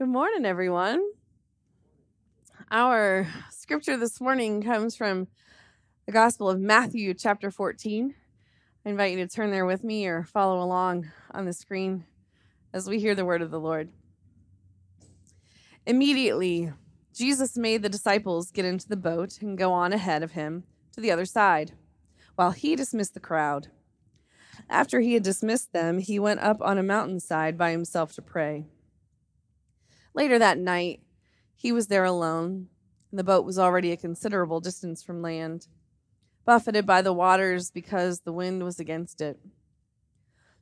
Good morning, everyone. Our scripture this morning comes from the Gospel of Matthew, chapter 14. I invite you to turn there with me or follow along on the screen as we hear the word of the Lord. Immediately, Jesus made the disciples get into the boat and go on ahead of him to the other side, while he dismissed the crowd. After he had dismissed them, he went up on a mountainside by himself to pray. Later that night, he was there alone, and the boat was already a considerable distance from land, buffeted by the waters because the wind was against it.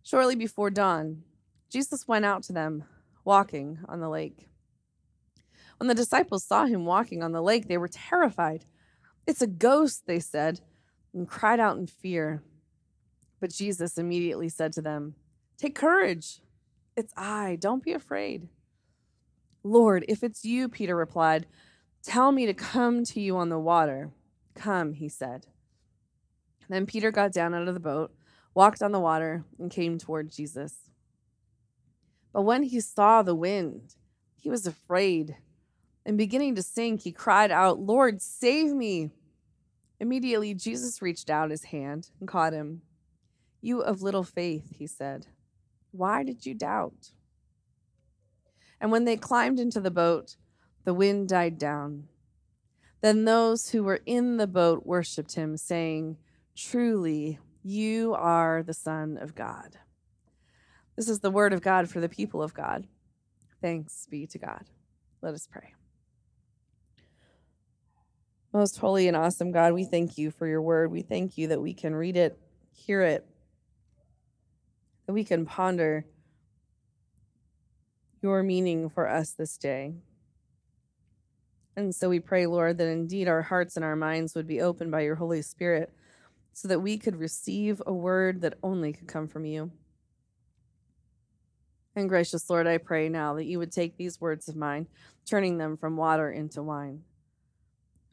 Shortly before dawn, Jesus went out to them, walking on the lake. When the disciples saw him walking on the lake, they were terrified. It's a ghost, they said, and cried out in fear. But Jesus immediately said to them, Take courage. It's I. Don't be afraid. Lord, if it's you, Peter replied, tell me to come to you on the water. Come, he said. Then Peter got down out of the boat, walked on the water, and came toward Jesus. But when he saw the wind, he was afraid. And beginning to sink, he cried out, Lord, save me. Immediately, Jesus reached out his hand and caught him. You of little faith, he said, why did you doubt? And when they climbed into the boat, the wind died down. Then those who were in the boat worshiped him, saying, Truly, you are the Son of God. This is the word of God for the people of God. Thanks be to God. Let us pray. Most holy and awesome God, we thank you for your word. We thank you that we can read it, hear it, that we can ponder your meaning for us this day. And so we pray, Lord, that indeed our hearts and our minds would be opened by your Holy Spirit so that we could receive a word that only could come from you. And gracious Lord, I pray now that you would take these words of mine, turning them from water into wine.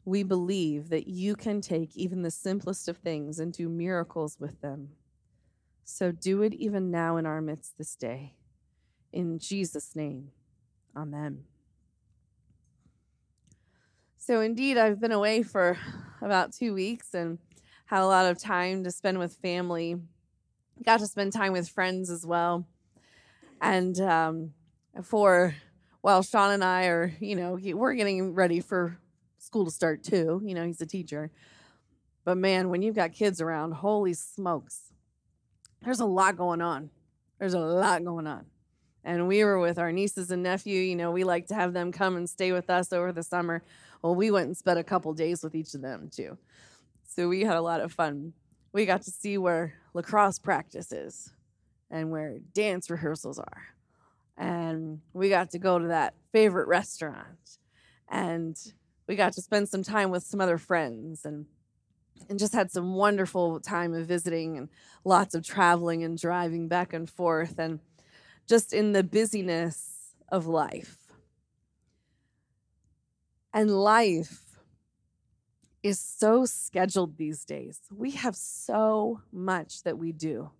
We believe that you can take even the simplest of things and do miracles with them. So do it even now in our midst this day. In Jesus' name, amen. So, indeed, I've been away for about two weeks and had a lot of time to spend with family. Got to spend time with friends as well. And um, for, well, Sean and I are, you know, we're getting ready for school to start too. You know, he's a teacher. But man, when you've got kids around, holy smokes, there's a lot going on. There's a lot going on and we were with our nieces and nephew. You know, we like to have them come and stay with us over the summer. Well, we went and spent a couple days with each of them too. So we had a lot of fun. We got to see where lacrosse practice is and where dance rehearsals are. And we got to go to that favorite restaurant. And we got to spend some time with some other friends and and just had some wonderful time of visiting and lots of traveling and driving back and forth and just in the busyness of life. And life is so scheduled these days. We have so much that we do.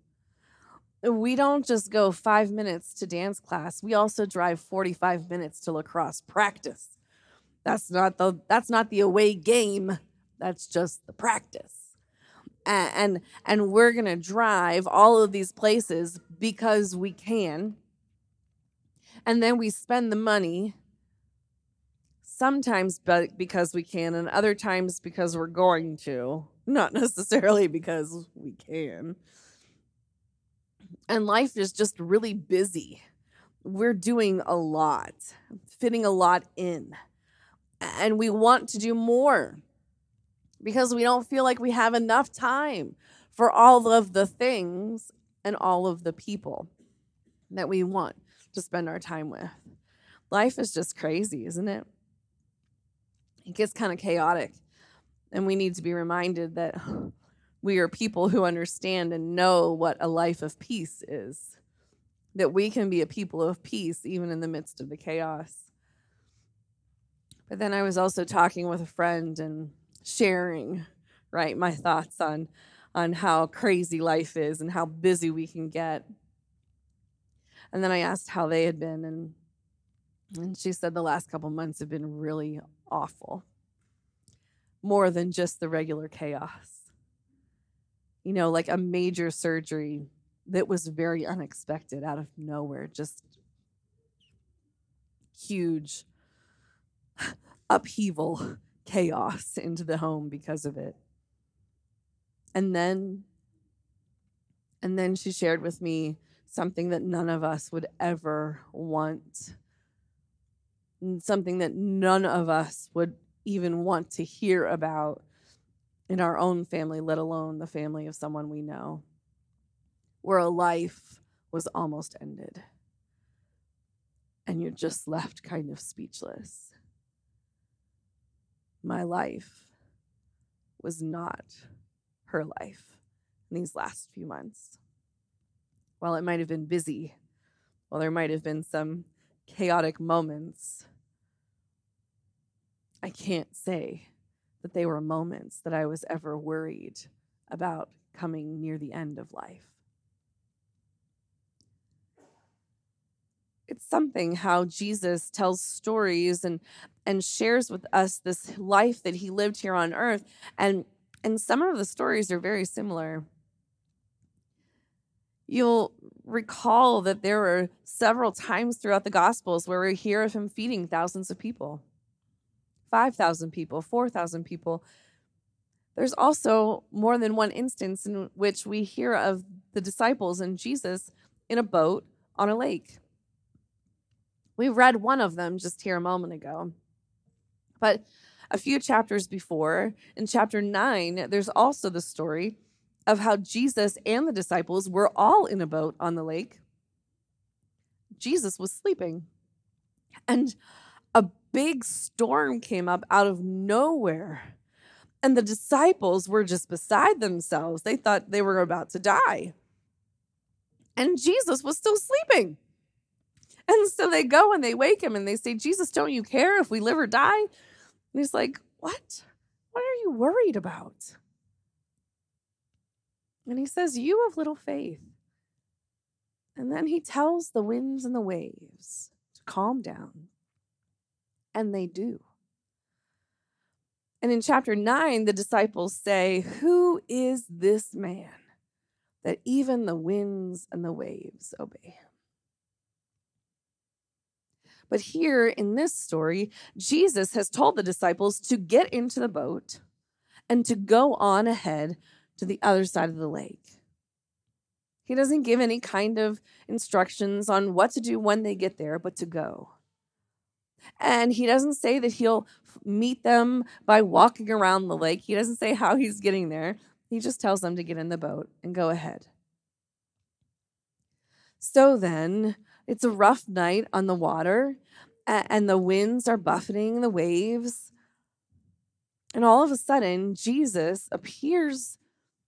We don't just go five minutes to dance class. We also drive 45 minutes to lacrosse practice. That's not the that's not the away game. That's just the practice. And and, we're gonna drive all of these places because we can. And then we spend the money sometimes because we can, and other times because we're going to, not necessarily because we can. And life is just really busy. We're doing a lot, fitting a lot in. And we want to do more because we don't feel like we have enough time for all of the things and all of the people that we want to spend our time with. Life is just crazy, isn't it? It gets kind of chaotic. And we need to be reminded that we are people who understand and know what a life of peace is. That we can be a people of peace even in the midst of the chaos. But then I was also talking with a friend and sharing, right, my thoughts on on how crazy life is and how busy we can get. And then I asked how they had been and And she said the last couple months have been really awful, more than just the regular chaos. You know, like a major surgery that was very unexpected out of nowhere, just huge upheaval, chaos into the home because of it. And then and then she shared with me something that none of us would ever want something that none of us would even want to hear about in our own family, let alone the family of someone we know, where a life was almost ended. And you're just left kind of speechless. My life was not her life in these last few months. While it might have been busy, while there might have been some chaotic moments, I can't say that they were moments that I was ever worried about coming near the end of life. It's something how Jesus tells stories and and shares with us this life that he lived here on earth and and some of the stories are very similar. You'll recall that there were several times throughout the Gospels where we hear of him feeding thousands of people 5,000 people, 4,000 people. There's also more than one instance in which we hear of the disciples and Jesus in a boat on a lake. We read one of them just here a moment ago. But a few chapters before, in chapter 9, there's also the story of how Jesus and the disciples were all in a boat on the lake. Jesus was sleeping. And a big storm came up out of nowhere. And the disciples were just beside themselves. They thought they were about to die. And Jesus was still sleeping. And so they go and they wake him and they say, Jesus, don't you care if we live or die? And he's like, What? What are you worried about? And he says, You have little faith. And then he tells the winds and the waves to calm down. And they do. And in chapter 9, the disciples say, Who is this man that even the winds and the waves obey him? But here in this story, Jesus has told the disciples to get into the boat and to go on ahead to the other side of the lake. He doesn't give any kind of instructions on what to do when they get there, but to go. And he doesn't say that he'll meet them by walking around the lake. He doesn't say how he's getting there. He just tells them to get in the boat and go ahead. So then, it's a rough night on the water, and the winds are buffeting the waves. And all of a sudden, Jesus appears.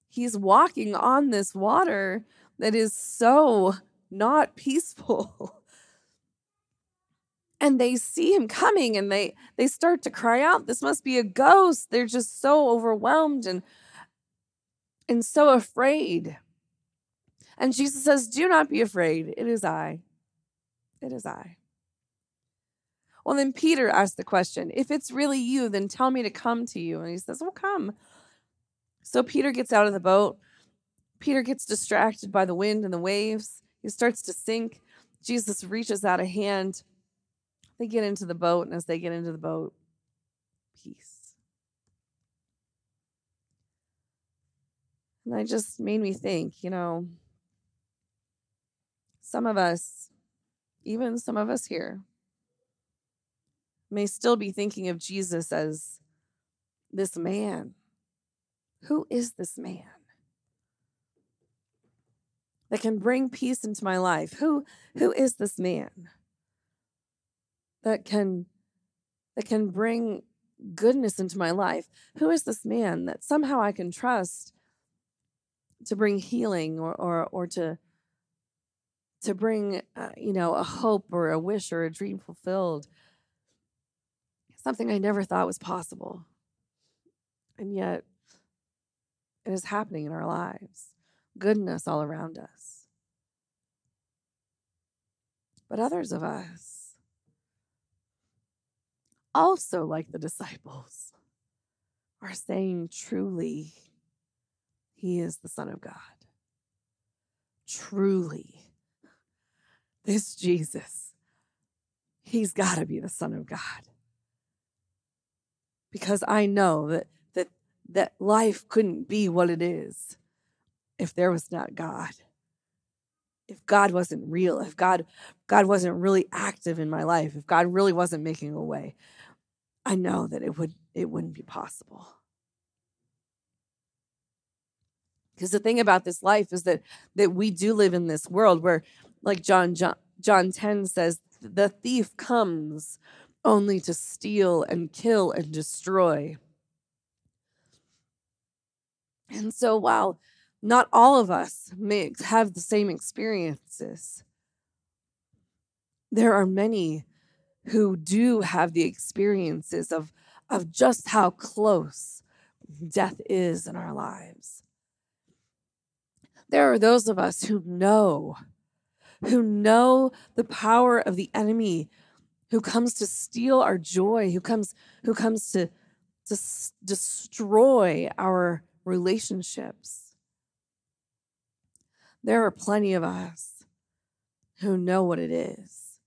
He's walking on this water that is so not peaceful. and they see him coming and they they start to cry out this must be a ghost. They're just so overwhelmed and and so afraid. And jesus says do not be afraid. It is i it is i well then peter asked the question if it's really you then tell me to come to you and he says well come so Peter gets out of the boat. Peter gets distracted by the wind and the waves. He starts to sink. Jesus reaches out a hand. They get into the boat, and as they get into the boat, peace. And that just made me think, you know, some of us, even some of us here, may still be thinking of Jesus as this man who is this man that can bring peace into my life? Who who is this man that can that can bring goodness into my life? Who is this man that somehow I can trust to bring healing or or or to to bring uh, you know a hope or a wish or a dream fulfilled? Something I never thought was possible. And yet it is happening in our lives, goodness all around us. But others of us, also, like the disciples, are saying truly, He is the Son of God. Truly, this Jesus, He's got to be the Son of God. Because I know that, that, that life couldn't be what it is if there was not God if God wasn't real, if God God wasn't really active in my life, if God really wasn't making a way, I know that it would it wouldn't be possible. Because the thing about this life is that that we do live in this world where like John John, John 10 says the thief comes only to steal and kill and destroy. And so while not all of us may have the same experiences. There are many who do have the experiences of, of just how close death is in our lives. There are those of us who know, who know the power of the enemy who comes to steal our joy, who comes, who comes to, to destroy our relationships. There are plenty of us who know what it is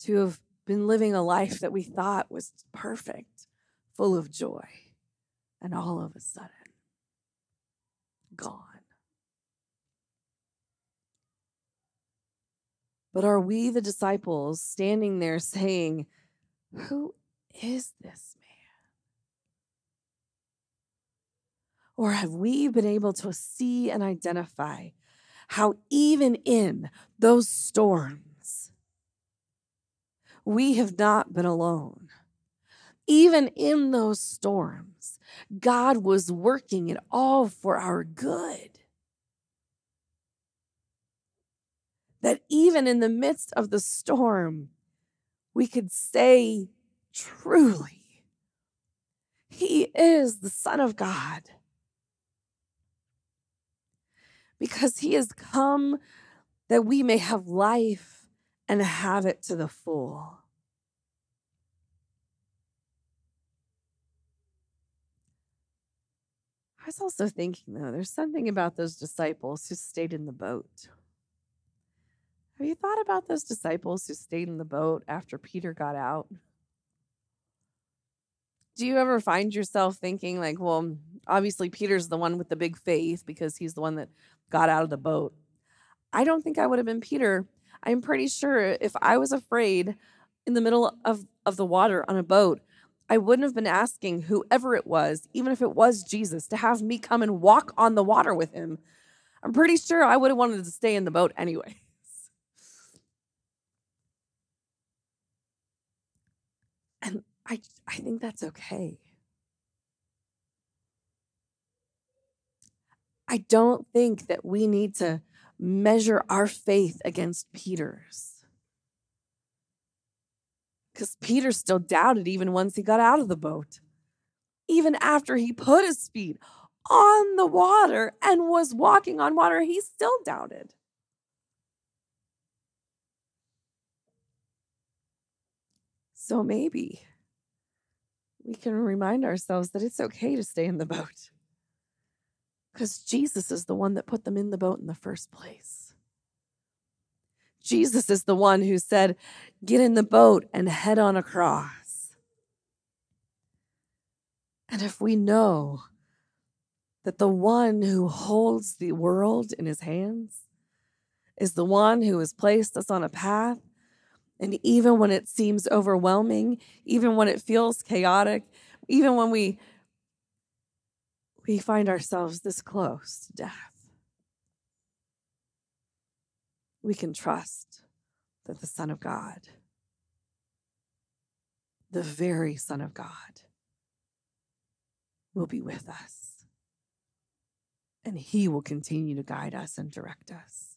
to have been living a life that we thought was perfect, full of joy, and all of a sudden, But are we the disciples standing there saying, Who is this man? Or have we been able to see and identify how, even in those storms, we have not been alone? Even in those storms, God was working it all for our good. That even in the midst of the storm, we could say truly, He is the Son of God because he has come that we may have life and have it to the full. I was also thinking, though, there's something about those disciples who stayed in the boat. Have you thought about those disciples who stayed in the boat after Peter got out? Do you ever find yourself thinking, like, well, obviously Peter's the one with the big faith because he's the one that got out of the boat. I don't think I would have been Peter. I'm pretty sure if I was afraid in the middle of, of the water on a boat, I wouldn't have been asking whoever it was, even if it was Jesus, to have me come and walk on the water with him. I'm pretty sure I would have wanted to stay in the boat anyways. And I, I think that's okay. I don't think that we need to measure our faith against Peter's. Because Peter still doubted even once he got out of the boat. Even after he put his feet on the water and was walking on water, he still doubted. So maybe we can remind ourselves that it's okay to stay in the boat. Because Jesus is the one that put them in the boat in the first place. Jesus is the one who said, Get in the boat and head on across. And if we know that the one who holds the world in his hands is the one who has placed us on a path, and even when it seems overwhelming, even when it feels chaotic, even when we we find ourselves this close to death, we can trust that the Son of God, the very Son of God, will be with us. And He will continue to guide us and direct us.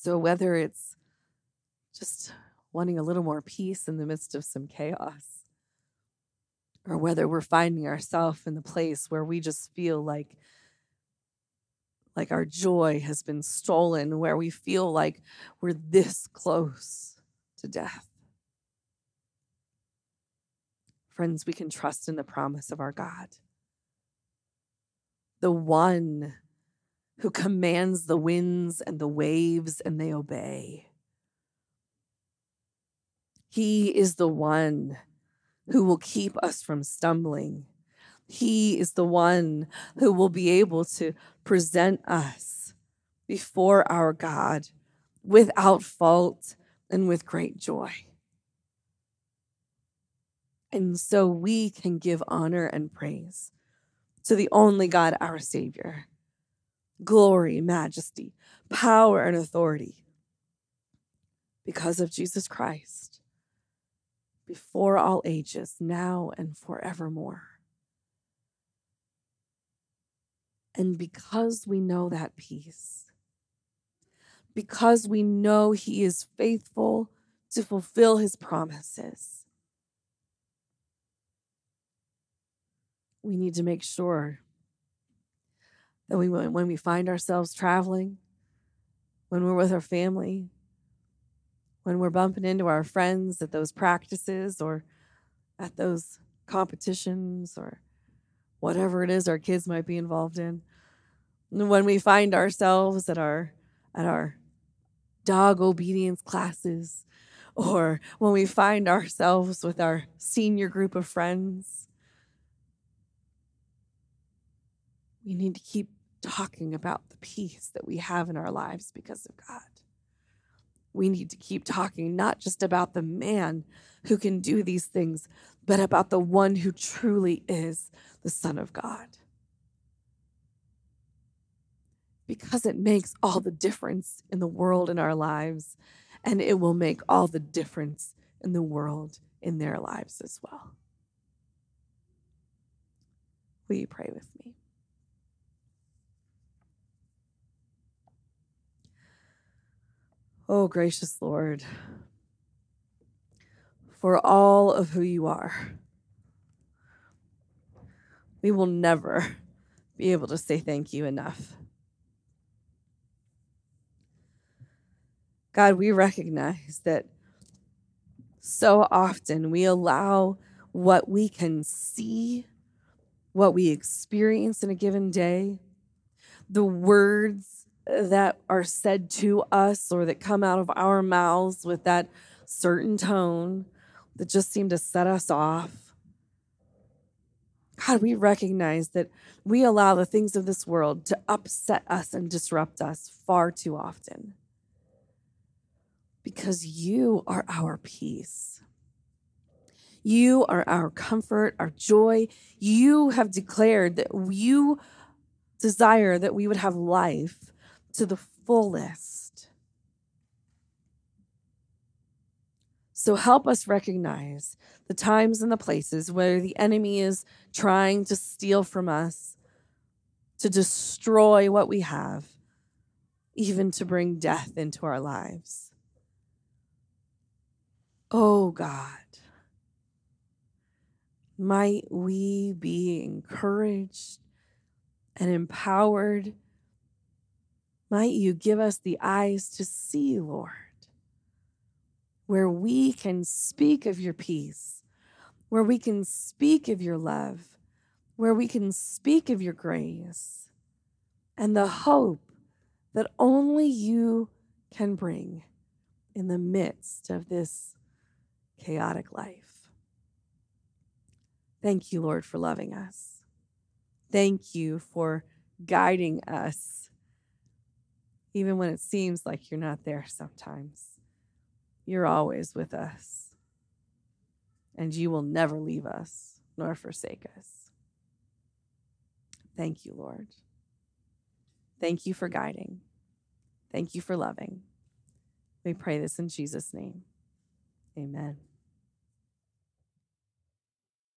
So, whether it's just wanting a little more peace in the midst of some chaos, or whether we're finding ourselves in the place where we just feel like like our joy has been stolen, where we feel like we're this close to death. Friends, we can trust in the promise of our God, the one who commands the winds and the waves and they obey. He is the one who will keep us from stumbling. He is the one who will be able to present us before our God without fault and with great joy. And so we can give honor and praise to the only God, our Savior. Glory, majesty, power, and authority because of Jesus Christ before all ages, now and forevermore. And because we know that peace, because we know He is faithful to fulfill His promises, we need to make sure that we, when we find ourselves traveling, when we're with our family, when we're bumping into our friends at those practices or at those competitions or whatever it is our kids might be involved in when we find ourselves at our at our dog obedience classes or when we find ourselves with our senior group of friends we need to keep talking about the peace that we have in our lives because of God we need to keep talking not just about the man who can do these things, but about the one who truly is the Son of God. Because it makes all the difference in the world in our lives, and it will make all the difference in the world in their lives as well. Will you pray with me? Oh, gracious Lord, for all of who you are, we will never be able to say thank you enough. God, we recognize that so often we allow what we can see, what we experience in a given day, the words that are said to us or that come out of our mouths with that certain tone that just seem to set us off. God, we recognize that we allow the things of this world to upset us and disrupt us far too often because you are our peace. You are our comfort, our joy. You have declared that you desire that we would have life to the fullest. So help us recognize the times and the places where the enemy is trying to steal from us, to destroy what we have, even to bring death into our lives. Oh God, might we be encouraged and empowered might you give us the eyes to see, Lord, where we can speak of your peace, where we can speak of your love, where we can speak of your grace, and the hope that only you can bring in the midst of this chaotic life. Thank you, Lord, for loving us. Thank you for guiding us even when it seems like you're not there sometimes. You're always with us, and you will never leave us nor forsake us. Thank you, Lord. Thank you for guiding. Thank you for loving. We pray this in Jesus' name. Amen.